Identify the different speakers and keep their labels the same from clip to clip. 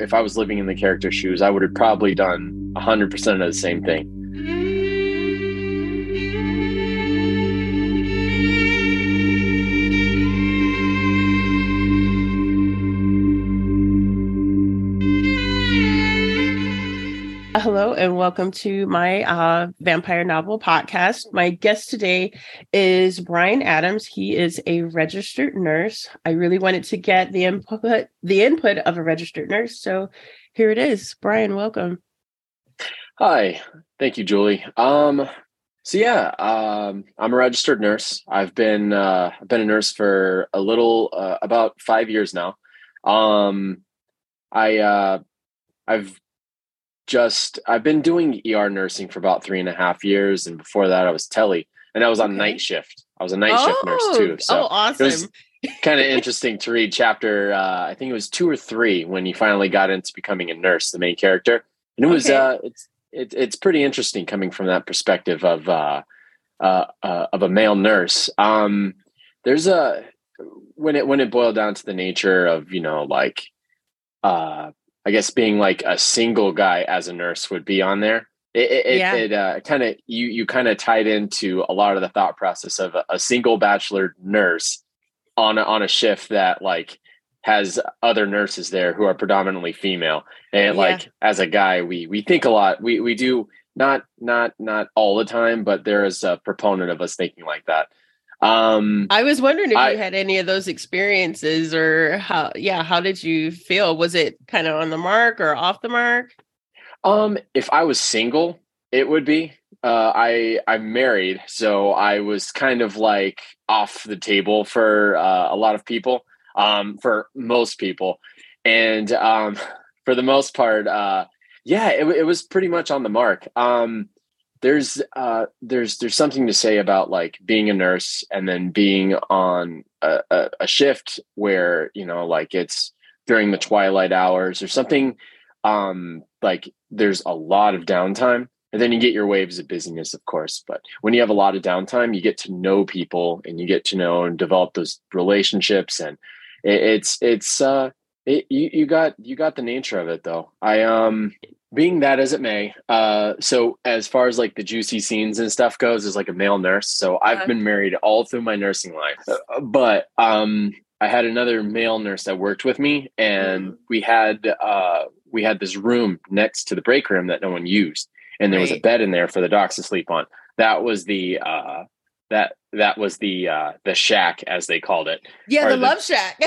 Speaker 1: if I was living in the character's shoes, I would have probably done 100% of the same thing.
Speaker 2: Hello and welcome to my uh, vampire novel podcast. My guest today is Bryan Adams. He is a registered nurse. I really wanted to get the input the input of a registered nurse, so here it is. Bryan, welcome.
Speaker 1: Hi, thank you, Julie. Um, so yeah, um, I'm a registered nurse. I've been uh, I've been a nurse for a little uh, about five years now. Um, I uh, I've just I've been doing ER nursing for about three and a half years, and before that I was tele, and I was on okay. night shift. I was a night oh, shift nurse too.
Speaker 2: So oh, awesome! Was
Speaker 1: kind of interesting to read chapter. Uh, I think it was two or three when he finally got into becoming a nurse, the main character, and it was okay. uh, it's it, it's pretty interesting coming from that perspective of uh, uh, uh, of a male nurse. Um, there's a when it when it boiled down to the nature of you know like uh I guess being like a single guy as a nurse would be on there. It, it, yeah. it uh, kind of you you kind of tied into a lot of the thought process of a, a, single bachelor nurse on a, on a shift that like has other nurses there who are predominantly female and yeah. like as a guy we we think a lot we we do not not not all the time but there is a proponent of us thinking like that
Speaker 2: um, I was wondering if I, you had any of those experiences or how, yeah, how did you feel? Was it kind of on the mark or off the mark?
Speaker 1: Um, if I was single, it would be. Uh, I I'm married, so I was kind of like off the table for uh, a lot of people, um, for most people, and um, for the most part, uh, yeah, it, it was pretty much on the mark. Um, there's uh there's there's something to say about like being a nurse and then being on a, a, a, shift where you know like it's during the twilight hours or something um like there's a lot of downtime. And then you get your waves of busyness of course but when you have a lot of downtime you get to know people and you get to know and develop those relationships and it, it's it's uh it, you, you got you got the nature of it though. I um being that as it may uh so as far as like the juicy scenes and stuff goes as like a male nurse so i've uh-huh. been married all through my nursing life uh, but um i had another male nurse that worked with me and mm. we had uh we had this room next to the break room that no one used and there right. was a bed in there for the docs to sleep on that was the uh that that was the uh the shack as they called it
Speaker 2: yeah the, the love shack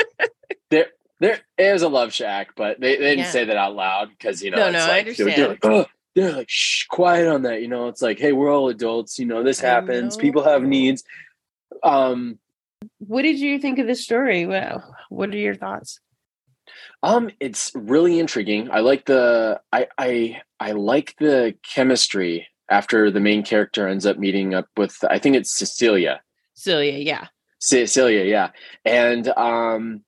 Speaker 1: there there is a love shack, but they, they didn't yeah. say that out loud because you know.
Speaker 2: No, no,
Speaker 1: like,
Speaker 2: I understand.
Speaker 1: They're, like, oh, they're like, shh, quiet on that. You know, it's like, hey, we're all adults. You know, this happens. People have needs. Um,
Speaker 2: what did you think of this story? Well, what are your thoughts?
Speaker 1: Um, it's really intriguing. I like the I I I like the chemistry after the main character ends up meeting up with I think it's Cecilia.
Speaker 2: Cecilia, yeah.
Speaker 1: Cecilia, yeah. And um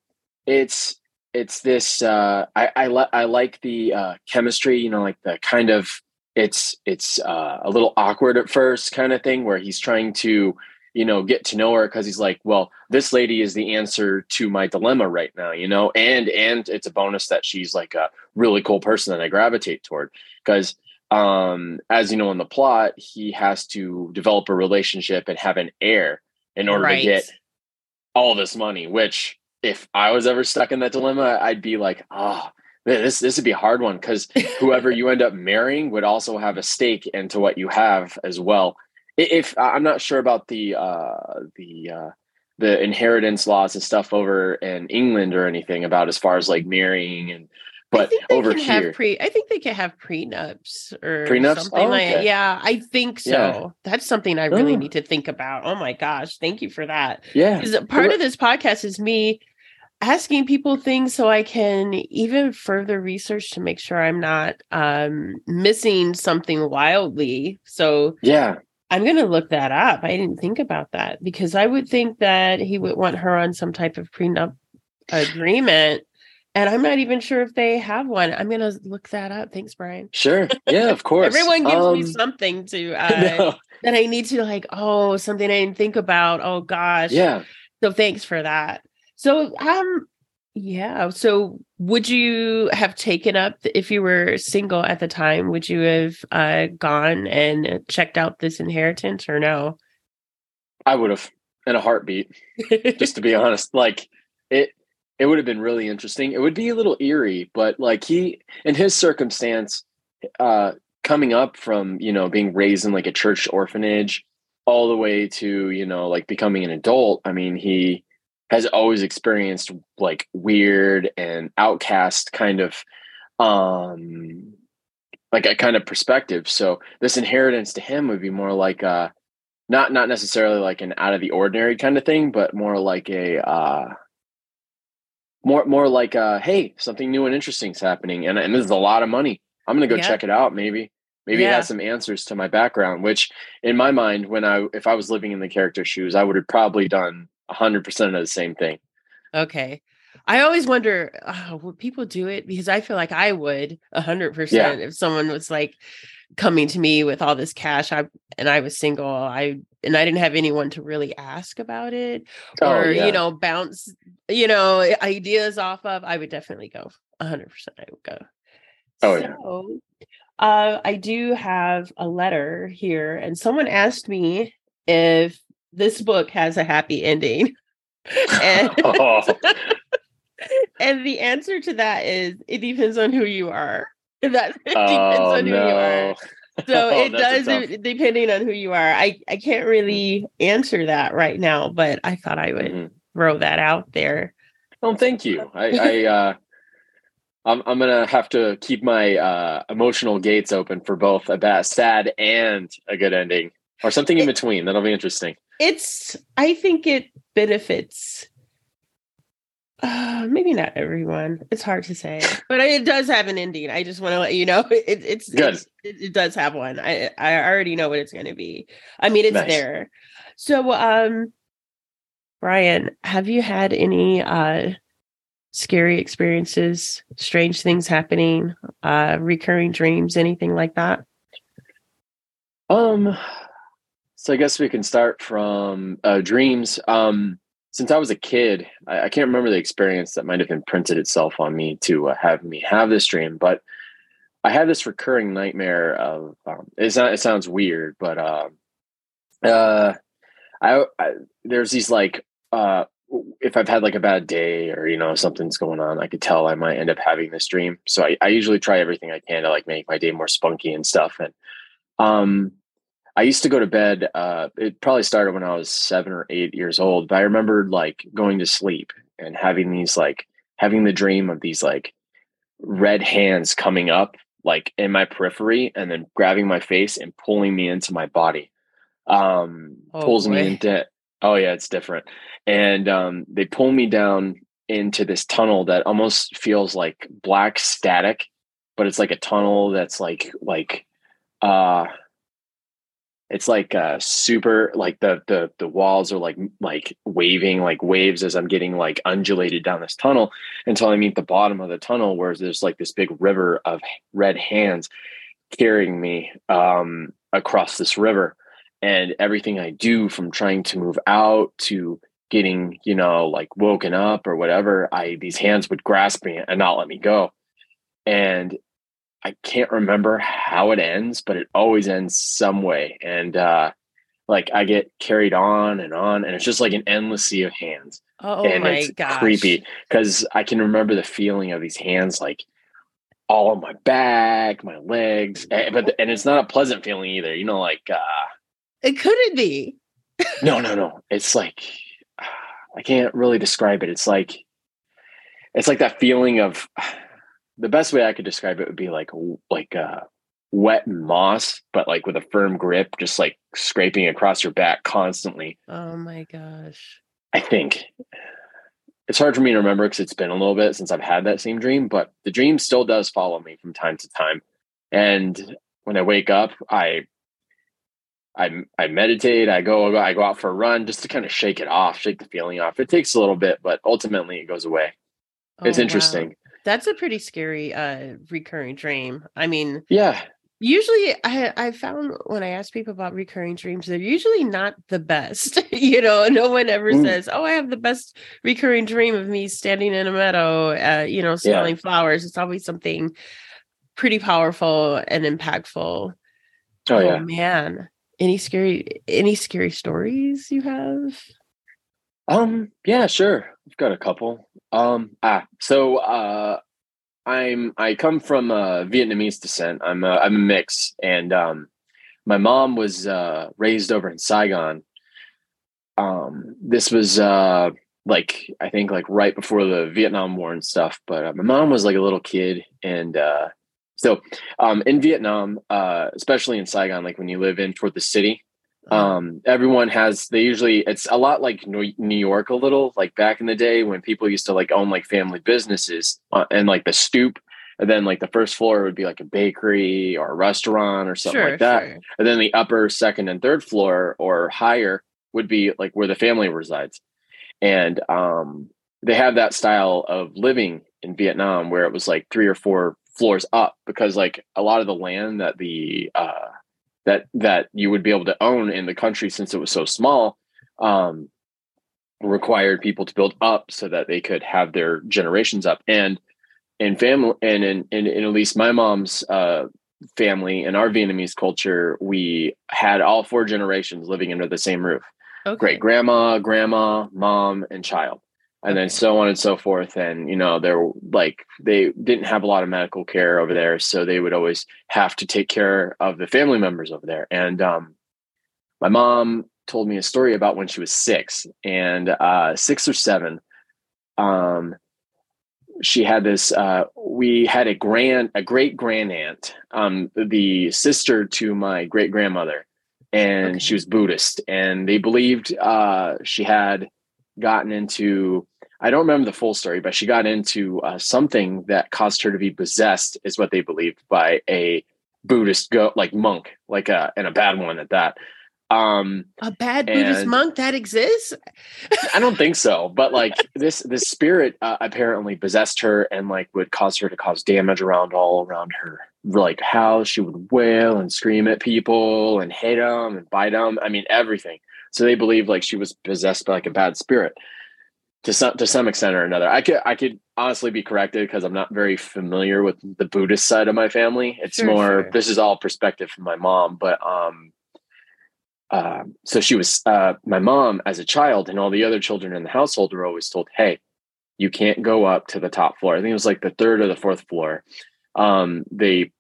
Speaker 1: it's it's this uh i i, li- I like the uh chemistry you know like the kind of it's it's uh, a little awkward at first kind of thing where he's trying to you know get to know her because he's like well this lady is the answer to my dilemma right now you know and and it's a bonus that she's like a really cool person that i gravitate toward because um as you know in the plot he has to develop a relationship and have an heir in order right. to get all this money which if I was ever stuck in that dilemma, I'd be like, oh, this this would be a hard one because whoever you end up marrying would also have a stake into what you have as well. If I'm not sure about the uh, the uh, the inheritance laws and stuff over in England or anything about as far as like marrying and but over here
Speaker 2: pre I think they can have prenups or
Speaker 1: prenups?
Speaker 2: something oh, okay. like yeah, I think so. Yeah. That's something I really oh. need to think about. Oh my gosh, thank you for that.
Speaker 1: Yeah.
Speaker 2: Part of this podcast is me asking people things so I can even further research to make sure I'm not um, missing something wildly. So
Speaker 1: yeah,
Speaker 2: I'm going to look that up. I didn't think about that because I would think that he would want her on some type of prenup agreement. And I'm not even sure if they have one. I'm going to look that up. Thanks, Bryan.
Speaker 1: Sure. Yeah, of course.
Speaker 2: Everyone gives um, me something to uh, no. that I need to like, oh, something I didn't think about. Oh gosh.
Speaker 1: Yeah.
Speaker 2: So thanks for that. So um Yeah. So, would you have taken up if you were single at the time? Would you have uh, gone and checked out this inheritance, or no?
Speaker 1: I would have in a heartbeat. just to be honest, like it, it would have been really interesting. It would be a little eerie, but like he, in his circumstance, uh, coming up from you know being raised in like a church orphanage, all the way to you know like becoming an adult. I mean, he has always experienced like weird and outcast kind of um like a kind of perspective so this inheritance to him would be more like a not not necessarily like an out of the ordinary kind of thing but more like a uh more more like uh hey something new and interesting is happening and, and this is a lot of money i'm gonna go yeah. check it out maybe maybe yeah. it has some answers to my background which in my mind when i if i was living in the character shoes i would have probably done 100% of the same thing.
Speaker 2: Okay. I always wonder, oh, would people do it? Because I feel like I would 100% yeah. if someone was like coming to me with all this cash I and I was single, I and I didn't have anyone to really ask about it oh, or yeah. you know bounce, you know, ideas off of, I would definitely go 100% I would go.
Speaker 1: Oh so,
Speaker 2: yeah. Uh, I do have a letter here, and someone asked me if this book has a happy ending. and, oh. and the answer to that is it depends on who you are. That depends oh, on who no. you are. So oh, it does depending on who you are. I, I can't really answer that right now, but I thought I would mm-hmm. throw that out there.
Speaker 1: Oh, thank you. I, I uh I'm I'm gonna have to keep my uh, emotional gates open for both a bad, sad and a good ending, or something in between. That'll be interesting
Speaker 2: it's i think it benefits uh, maybe not everyone. It's hard to say, but it does have an ending. I just want to let you know it, it's. It's, it, it, does have one. I I already know what it's going to be. I mean, it's nice. there. So, um, Bryan, have you had any uh scary experiences, strange things happening, uh, recurring dreams, anything like that?
Speaker 1: Um, so I guess we can start from uh, dreams. Um, since I was a kid, I, I, can't remember the experience that might have imprinted itself on me to uh, have me have this dream, but I had this recurring nightmare of. Um, it's not. It sounds weird, but uh, uh, I, I there's these like uh, if I've had like a bad day or you know something's going on, I could tell I might end up having this dream. So I, I usually try everything I can to like make my day more spunky and stuff. And um, I used to go to bed. Uh, it probably started when I was seven or eight years old, but I remembered like going to sleep and having these like having the dream of these like red hands coming up like in my periphery and then grabbing my face and pulling me into my body. Um, oh, pulls boy. me into. Oh yeah, it's different. And um, they pull me down into this tunnel that almost feels like black static, but it's like a tunnel that's like like uh it's like uh super like the the the walls are like like waving like waves as i'm getting like undulated down this tunnel until i meet the bottom of the tunnel where there's like this big river of red hands carrying me um across this river. And everything i do from trying to move out to getting you know like woken up or whatever i these hands would grasp me and not let me go. And I can't remember how it ends, but it always ends some way. And uh like I get carried on and on, and it's just like an endless sea of hands.
Speaker 2: Oh
Speaker 1: and
Speaker 2: my it's gosh.
Speaker 1: creepy because I can remember the feeling of these hands like all on my back, my legs, eh, but and it's not a pleasant feeling either. You know, like uh
Speaker 2: it couldn't be.
Speaker 1: no, no, no. It's like I can't really describe it. It's like it's like that feeling of the best way I could describe it would be like like uh, wet moss, but like with a firm grip, just like scraping across your back constantly.
Speaker 2: Oh my gosh!
Speaker 1: I think it's hard for me to remember because it's been a little bit since I've had that same dream, but the dream still does follow me from time to time. And when I wake up, I I I meditate. I go I go out for a run just to kind of shake it off, shake the feeling off. It takes a little bit, but ultimately it goes away. Oh, it's interesting.
Speaker 2: Wow. That's a pretty scary uh recurring dream. I mean,
Speaker 1: yeah.
Speaker 2: usually I I found when I ask people about recurring dreams, they're usually not the best. you know, no one ever mm. says, "Oh, I have the best recurring dream of me standing in a meadow, uh, you know, smelling yeah. flowers." It's always something pretty powerful and impactful.
Speaker 1: Oh, oh yeah,
Speaker 2: man. Any scary any scary stories you have?
Speaker 1: Um, yeah, sure. I've got a couple. Um, ah, so uh I'm I come from uh, Vietnamese descent. I'm a, I'm a mix, and um, my mom was uh, raised over in Saigon. Um, this was uh, like I think like right before the Vietnam War and stuff. But uh, my mom was like a little kid, and uh, so um, in Vietnam, uh, especially in Saigon, like when you live in toward the city. Um, everyone has they usually it's a lot like new york a little like back in the day when people used to like own like family businesses uh, and like the stoop and then like the first floor would be like a bakery or a restaurant or something sure, like that sure. and then the upper second and third floor or higher would be like where the family resides and um they have that style of living in vietnam where it was like three or four floors up because like a lot of the land that the uh that that you would be able to own in the country since it was so small um, required people to build up so that they could have their generations up. And in family and in, in, in at least my mom's uh, family and our vietnamese culture we had all four generations living under the same roof. Okay. great grandma grandma mom and child and then so on and so forth. And you know they're like they didn't have a lot of medical care over there so they would always have to take care of the family members over there. And um, my mom told me a story about when she was six and uh, six or seven um, she had this uh, we had a grand a great grand aunt um, the sister to my great grandmother and okay. she was buddhist and they believed uh, she had gotten into I don't remember the full story, but she got into uh, something that caused her to be possessed, is what they believed by a Buddhist go like monk, like a and a bad one at that. Um,
Speaker 2: a bad Buddhist monk that exists?
Speaker 1: I don't think so, but like this this spirit uh, apparently possessed her and like would cause her to cause damage around all around her like house. She would wail and scream at people and hit them and bite them. I mean everything. So they believe like she was possessed by like a bad spirit to some to some extent or another. I could I could honestly be corrected because I'm not very familiar with the Buddhist side of my family. It's sure, more sure. this is all perspective from my mom, but um uh, so she was uh, my mom as a child and all the other children in the household were always told, "Hey, you can't go up to the top floor." I think it was like the third or the fourth floor. Um, they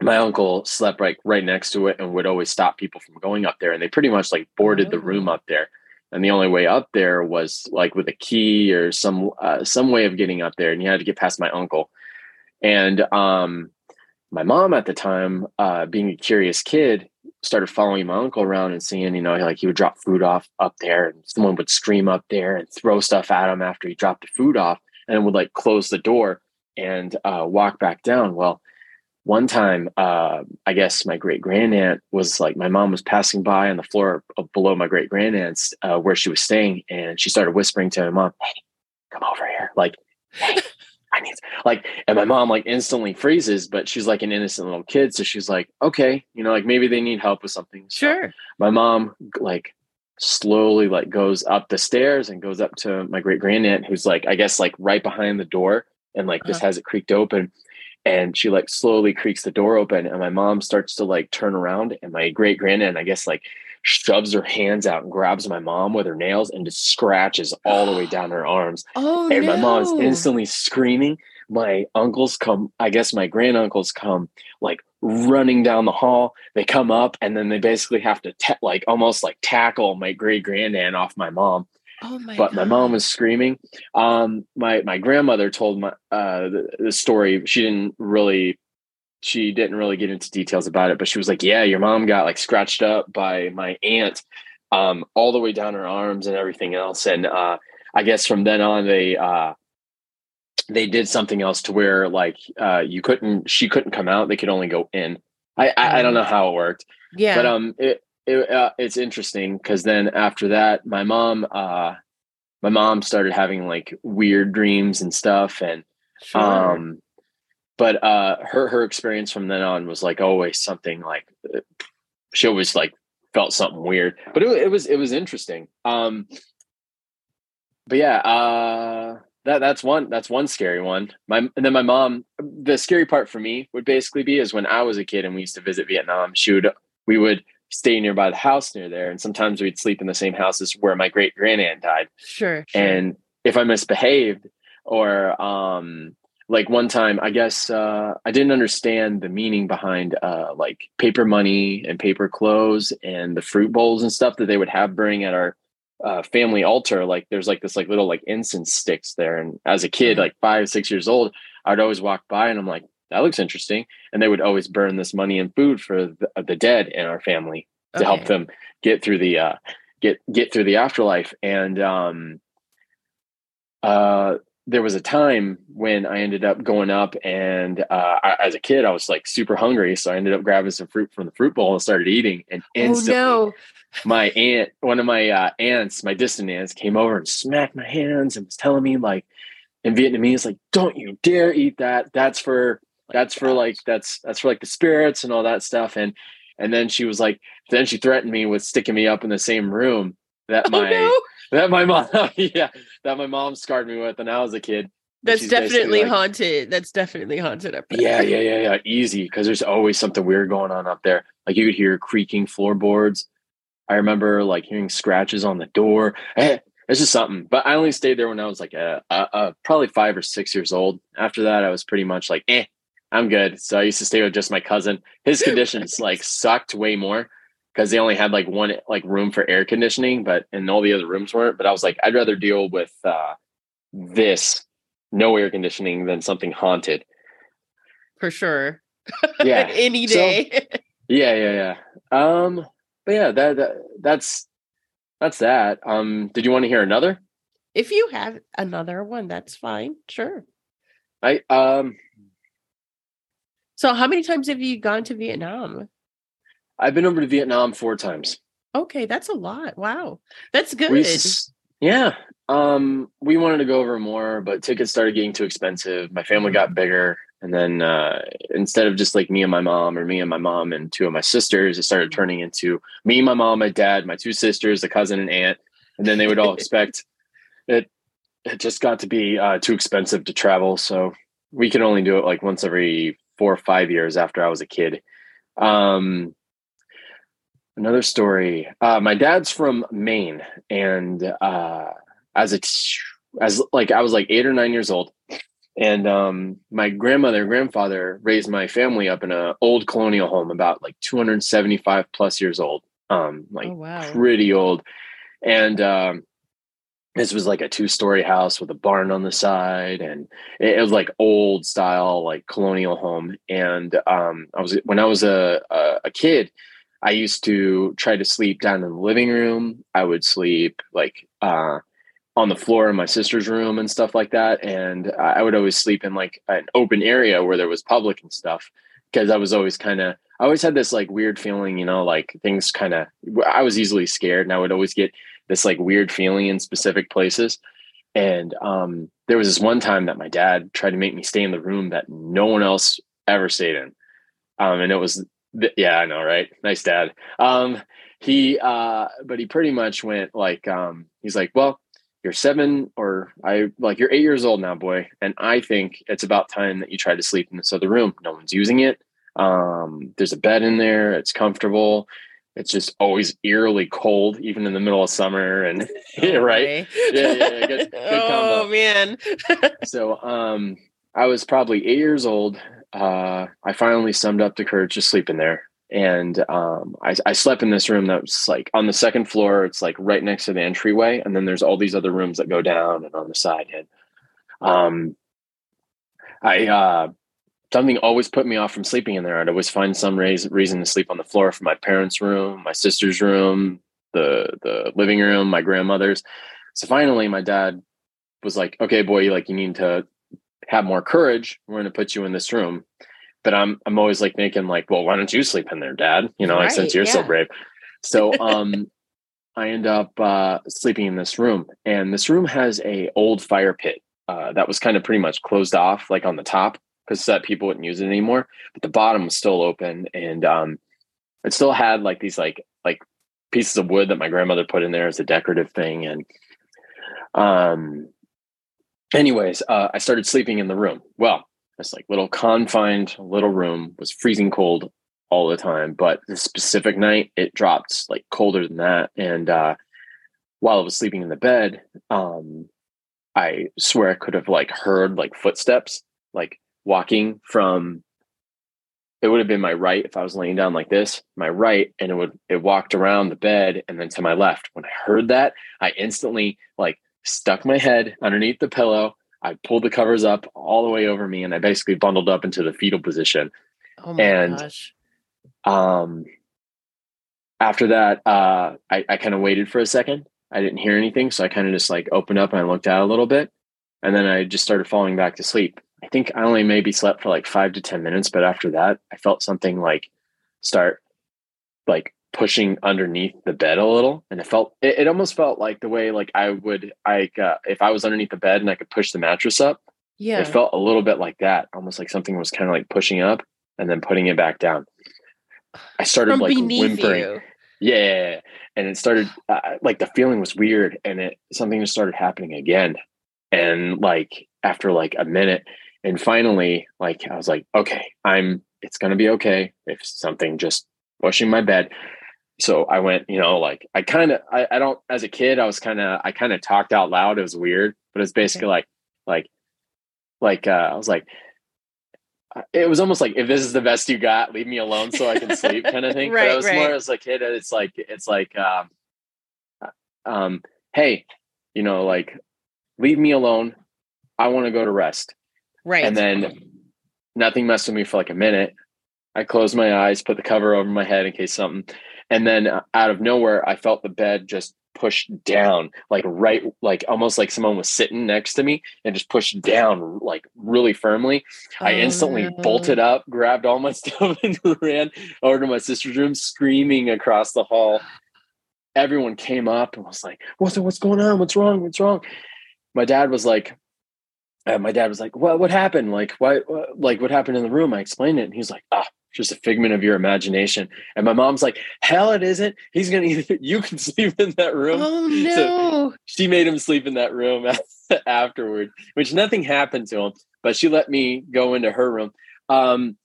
Speaker 1: my uncle slept right right next to it and would always stop people from going up there and they pretty much like boarded oh. the room oh. up there and the only way up there was like with a key or some uh, some way of getting up there and you had to get past my uncle. And um my mom at the time uh being a curious kid started following my uncle around and seeing you know like he would drop food off up there and someone would scream up there and throw stuff at him after he dropped the food off and would like close the door and uh, walk back down. Well one time uh, i guess my great grandaunt was like my mom was passing by on the floor below my great grandaunt's uh, where she was staying and she started whispering to my mom hey come over here like hey i need like and my mom like instantly freezes but she's like an innocent little kid so she's like okay you know like maybe they need help with something
Speaker 2: so sure
Speaker 1: my mom like slowly like goes up the stairs and goes up to my great grandaunt who's like i guess like right behind the door and like uh-huh. just has it creaked open and she like slowly creaks the door open and my mom starts to like turn around and my great granddad i guess like shoves her hands out and grabs my mom with her nails and just scratches all the way down her arms.
Speaker 2: Oh
Speaker 1: and
Speaker 2: no.
Speaker 1: my mom's instantly screaming. My uncles come i guess my granduncles come like running down the hall. They come up and then they basically have to ta- like almost like tackle my great granddad off my mom
Speaker 2: Oh my
Speaker 1: but
Speaker 2: God.
Speaker 1: my mom was screaming. Um, my my grandmother told my uh, the, the story. She didn't really she didn't really get into details about it, but she was like, "Yeah, your mom got like scratched up by my aunt, um, all the way down her arms and everything else." And uh, I guess from then on, they uh, they did something else to where like uh, you couldn't, she couldn't come out; they could only go in. I I, I don't know how it worked.
Speaker 2: Yeah,
Speaker 1: but um, it it, uh, it's interesting because then after that, my mom, uh, my mom started having like weird dreams and stuff, and sure. um, but uh, her her experience from then on was like always something like she always like felt something weird, but it, it was it was interesting. Um, but yeah, uh, that that's one that's one scary one. My and then my mom. The scary part for me would basically be is when I was a kid and we used to visit Vietnam. She would we would stay nearby the house near there, and sometimes we'd sleep in the same house as where my great grandaunt died.
Speaker 2: Sure, sure.
Speaker 1: And if I misbehaved or um like one time i guess uh, i didn't understand the meaning behind uh, like paper money and paper clothes and the fruit bowls and stuff that they would have burning at our uh, family altar like there's like this like little like incense sticks there and as a kid like five six years old i'd always walk by and i'm like that looks interesting and they would always burn this money and food for the, the dead in our family to okay. help them get through the uh get get through the afterlife and um uh there was a time when I ended up going up and uh, I, as a kid, I was like super hungry. So I ended up grabbing some fruit from the fruit bowl and started eating. And instantly, oh, no. my aunt, one of my uh, aunts, my distant aunts, came over and smacked my hands and was telling me like in Vietnamese, like, don't you dare eat that. That's for, that's for like, that's, that's for like the spirits and all that stuff. And, and then she was like, then she threatened me with sticking me up in the same room that oh, my, no that my mom yeah that my mom scarred me with when I was a kid.
Speaker 2: That's definitely like, haunted. That's definitely haunted up
Speaker 1: there. Yeah, yeah, yeah, yeah. Easy because there's always something weird going on up there. Like you could hear creaking floorboards. I remember like hearing scratches on the door. Eh, it's just something. But I only stayed there when I was like a, a, a, probably five or six years old. After that, I was pretty much like, eh, I'm good. So I used to stay with just my cousin. His conditions like sucked way more because they only had like one like room for air conditioning, but and all the other rooms weren't. But I was like, I'd rather deal with uh, this no air conditioning than something haunted.
Speaker 2: For sure.
Speaker 1: Yeah.
Speaker 2: Any day.
Speaker 1: So, yeah, yeah, yeah. Um, but yeah, that, that that's that's that. Um, did you want to hear another?
Speaker 2: If you have another one, that's fine. Sure.
Speaker 1: I um.
Speaker 2: So, how many times have you gone to Vietnam?
Speaker 1: I've been over to Vietnam four times.
Speaker 2: Okay, that's a lot. Wow, that's good.
Speaker 1: We, yeah, um, we wanted to go over more, but tickets started getting too expensive. My family got bigger, and then uh, instead of just like me and my mom, or me and my mom and two of my sisters, it started turning into me, my mom, my dad, my two sisters, a cousin, and aunt, and then they would all expect it. It just got to be uh, too expensive to travel, so we can only do it like once every four or five years after I was a kid. Um, Another story. Uh, my dad's from Maine, and uh, as a as like I was like eight or nine years old, and um, my grandmother and grandfather raised my family up in an old colonial home, about like 275 plus years old, um, like oh, wow. pretty old, and um, this was like a two story house with a barn on the side, and it, was like old style, like colonial home. And um, I was when I was a, a, a kid I used to try to sleep down in the living room. I would sleep like uh, on the floor in my sister's room and stuff like that. And I would always sleep in like an open area where there was public and stuff because I was always kind of, I always had this like weird feeling, you know, like things kind of, I was easily scared and I would always get this like weird feeling in specific places. And um, there was this one time that my dad tried to make me stay in the room that no one else ever stayed in. Um, and it was yeah, I know, right? Nice dad. Um, he, uh, but he pretty much went like, um, he's like, well, you're seven or I like you're eight years old now, boy. And I think it's about time that you try to sleep in this other room. No one's using it. Um, there's a bed in there. It's comfortable. It's just always eerily cold, even in the middle of summer. And yeah, right. Yeah, yeah, yeah. Good, good
Speaker 2: oh man.
Speaker 1: so, um, I was probably eight years old uh, I finally summed up the courage to sleep in there. And um, I, I, slept in this room that was like on the second floor. It's like right next to the entryway, and then there's all these other rooms that go down and on the side. And um, I uh, something always put me off from sleeping in there. I'd always find some reason to sleep on the floor for my parents' room, my sister's room, the the living room, my grandmother's. So finally, my dad was like, "Okay, boy, like you need to have more courage, we're going to put you in this room. But I'm I'm always like thinking like, well, why don't you sleep in there, Dad? You know, right, like since you're yeah. so brave. So um, I end up uh, sleeping in this room, and this room has a old fire pit uh, that was kind of pretty much closed off, like on the top. Because that people wouldn't use it anymore. But the bottom was still open, and um, it still had like these like like pieces of wood that my grandmother put in there as a decorative thing. And um, anyways, uh, I started sleeping in the room. Well, this like little confined little room was freezing cold all the time, but the specific night it dropped like colder than that. And uh, while I was sleeping in the bed, um, I swear I could have like heard like footsteps, like walking from it would have been my right if I was laying down like this, my right, and it would it walked around the bed and then to my left. When I heard that, I instantly like stuck my head underneath the pillow. I pulled the covers up all the way over me, and I basically bundled up into the fetal position.
Speaker 2: Oh my
Speaker 1: And-
Speaker 2: gosh.
Speaker 1: Um, after that, uh, I, I kind of waited for a second. I didn't hear anything, so I kind of just like opened up and I looked out a little bit, and then I just started falling back to sleep. I think I only maybe slept for like five to ten minutes, but after that, I felt something like start like pushing underneath the bed a little, and it felt it, it almost felt like the way like I would like uh, if I was underneath the bed and I could push the mattress up.
Speaker 2: Yeah.
Speaker 1: It felt a little bit like that, almost like something was kind of like pushing up and then putting it back down. I started
Speaker 2: From
Speaker 1: like whimpering.
Speaker 2: you.
Speaker 1: Yeah, and it started uh, like the feeling was weird, and it something just started happening again, and like after like a minute, and finally, like I was like, okay, I'm. It's gonna be okay if something just pushing my bed. So I went, you know, like I kind of, I, I don't. As a kid, I was kind of, I kind of talked out loud. It was weird, but it's basically like, like, like uh, I was like, uh, it was almost like if this is the best you got, leave me alone so I can sleep, kind of thing. but
Speaker 2: Right,
Speaker 1: it was more
Speaker 2: right.
Speaker 1: as a kid. It's like it's like, um, um, hey, you know, like leave me alone. I want to go to rest.
Speaker 2: Right.
Speaker 1: And then nothing messed with me for like a minute. I closed my eyes, put the cover over my head in case something, and then out of nowhere, I felt the bed just push down, like right, like almost like someone was sitting next to me and just pushed down like really firmly. I
Speaker 2: Oh,
Speaker 1: instantly
Speaker 2: no.
Speaker 1: bolted up, grabbed all my stuff, and ran over to my sister's room, screaming across the hall. Everyone came up and was like, "What's what's going on? What's wrong? What's wrong?" My dad was like, uh, "My dad was like, what what happened? Like, why? What, like, what happened in the room?" I explained it, and he's like, "Ah." Just a figment of your imagination, and my mom's like, "Hell, it isn't. He's gonna. You can sleep in that room."
Speaker 2: Oh
Speaker 1: So-
Speaker 2: no.
Speaker 1: she made him sleep in that room afterward, which nothing happened to him, but she let me go into her room. Um,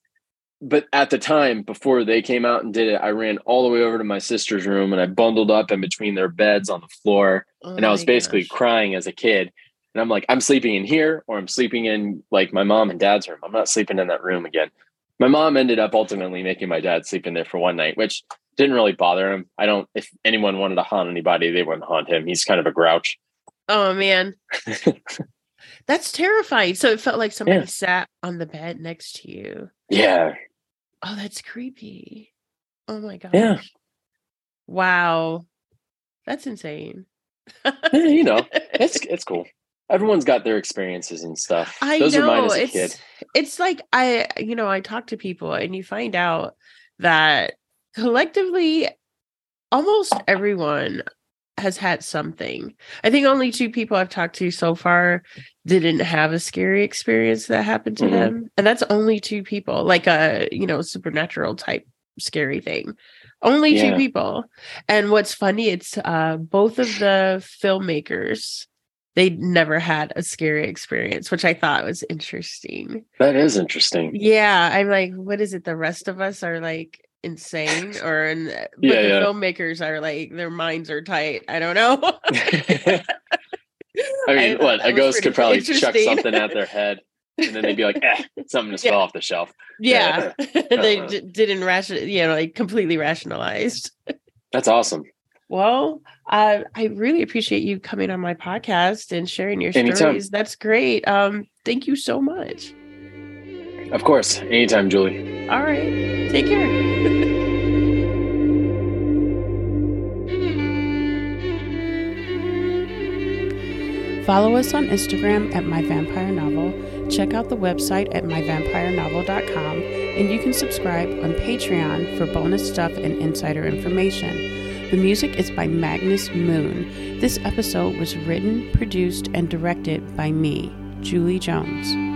Speaker 1: but at the time, before they came out and did it, I ran all the way over to my sister's room and I bundled up in between their beds on the floor.
Speaker 2: Oh
Speaker 1: and I was basically
Speaker 2: gosh.
Speaker 1: crying as a kid. And I'm like, I'm sleeping in here or I'm sleeping in like my mom and dad's room. I'm not sleeping in that room again. My mom ended up ultimately making my dad sleep in there for one night, which didn't really bother him. I don't, if anyone wanted to haunt anybody, they wouldn't haunt him. He's kind of a grouch.
Speaker 2: Oh man. That's terrifying. So it felt like somebody
Speaker 1: Yeah.
Speaker 2: sat on the bed next to you.
Speaker 1: Yeah.
Speaker 2: Oh, that's creepy. Oh my gosh.
Speaker 1: Yeah.
Speaker 2: Wow. That's insane.
Speaker 1: Yeah, you know, it's it's cool. Everyone's got their experiences and stuff.
Speaker 2: I
Speaker 1: Those
Speaker 2: know
Speaker 1: are mine as a
Speaker 2: it's
Speaker 1: kid.
Speaker 2: it's like I you know I talk to people and you find out that collectively almost everyone has had something. I think only two people I've talked to so far didn't have a scary experience that happened to
Speaker 1: Mhm.
Speaker 2: them and that's only two people like a you know supernatural type scary thing. Only two people. And what's funny it's uh both of the filmmakers they never had a scary experience, which I thought was interesting.
Speaker 1: That is interesting.
Speaker 2: Yeah, I'm like, what is it? The rest of us are like insane, or and but
Speaker 1: Yeah,
Speaker 2: the
Speaker 1: yeah.
Speaker 2: filmmakers are like their minds are tight. I don't know.
Speaker 1: I mean,
Speaker 2: thought
Speaker 1: what a ghost could probably chuck something at their head, and then they'd be like, "Eh, something just
Speaker 2: Yeah.
Speaker 1: fell off the shelf."
Speaker 2: yeah, they
Speaker 1: Uh-huh.
Speaker 2: d- didn't ration, you know, like completely rationalized.
Speaker 1: That's awesome.
Speaker 2: Well, uh, I really appreciate you coming on my podcast and sharing your
Speaker 1: Anytime.
Speaker 2: stories. That's great. Um, thank you so much.
Speaker 1: Of course, anytime, Julie.
Speaker 2: All right, take care.
Speaker 3: Follow us on Instagram at My Vampire Novel. Check out the website at myvampirenovel.com, and you can subscribe on Patreon for bonus stuff and insider information. The music is by Magnus Moone. This episode was written, produced, and directed by me, Julie Jones.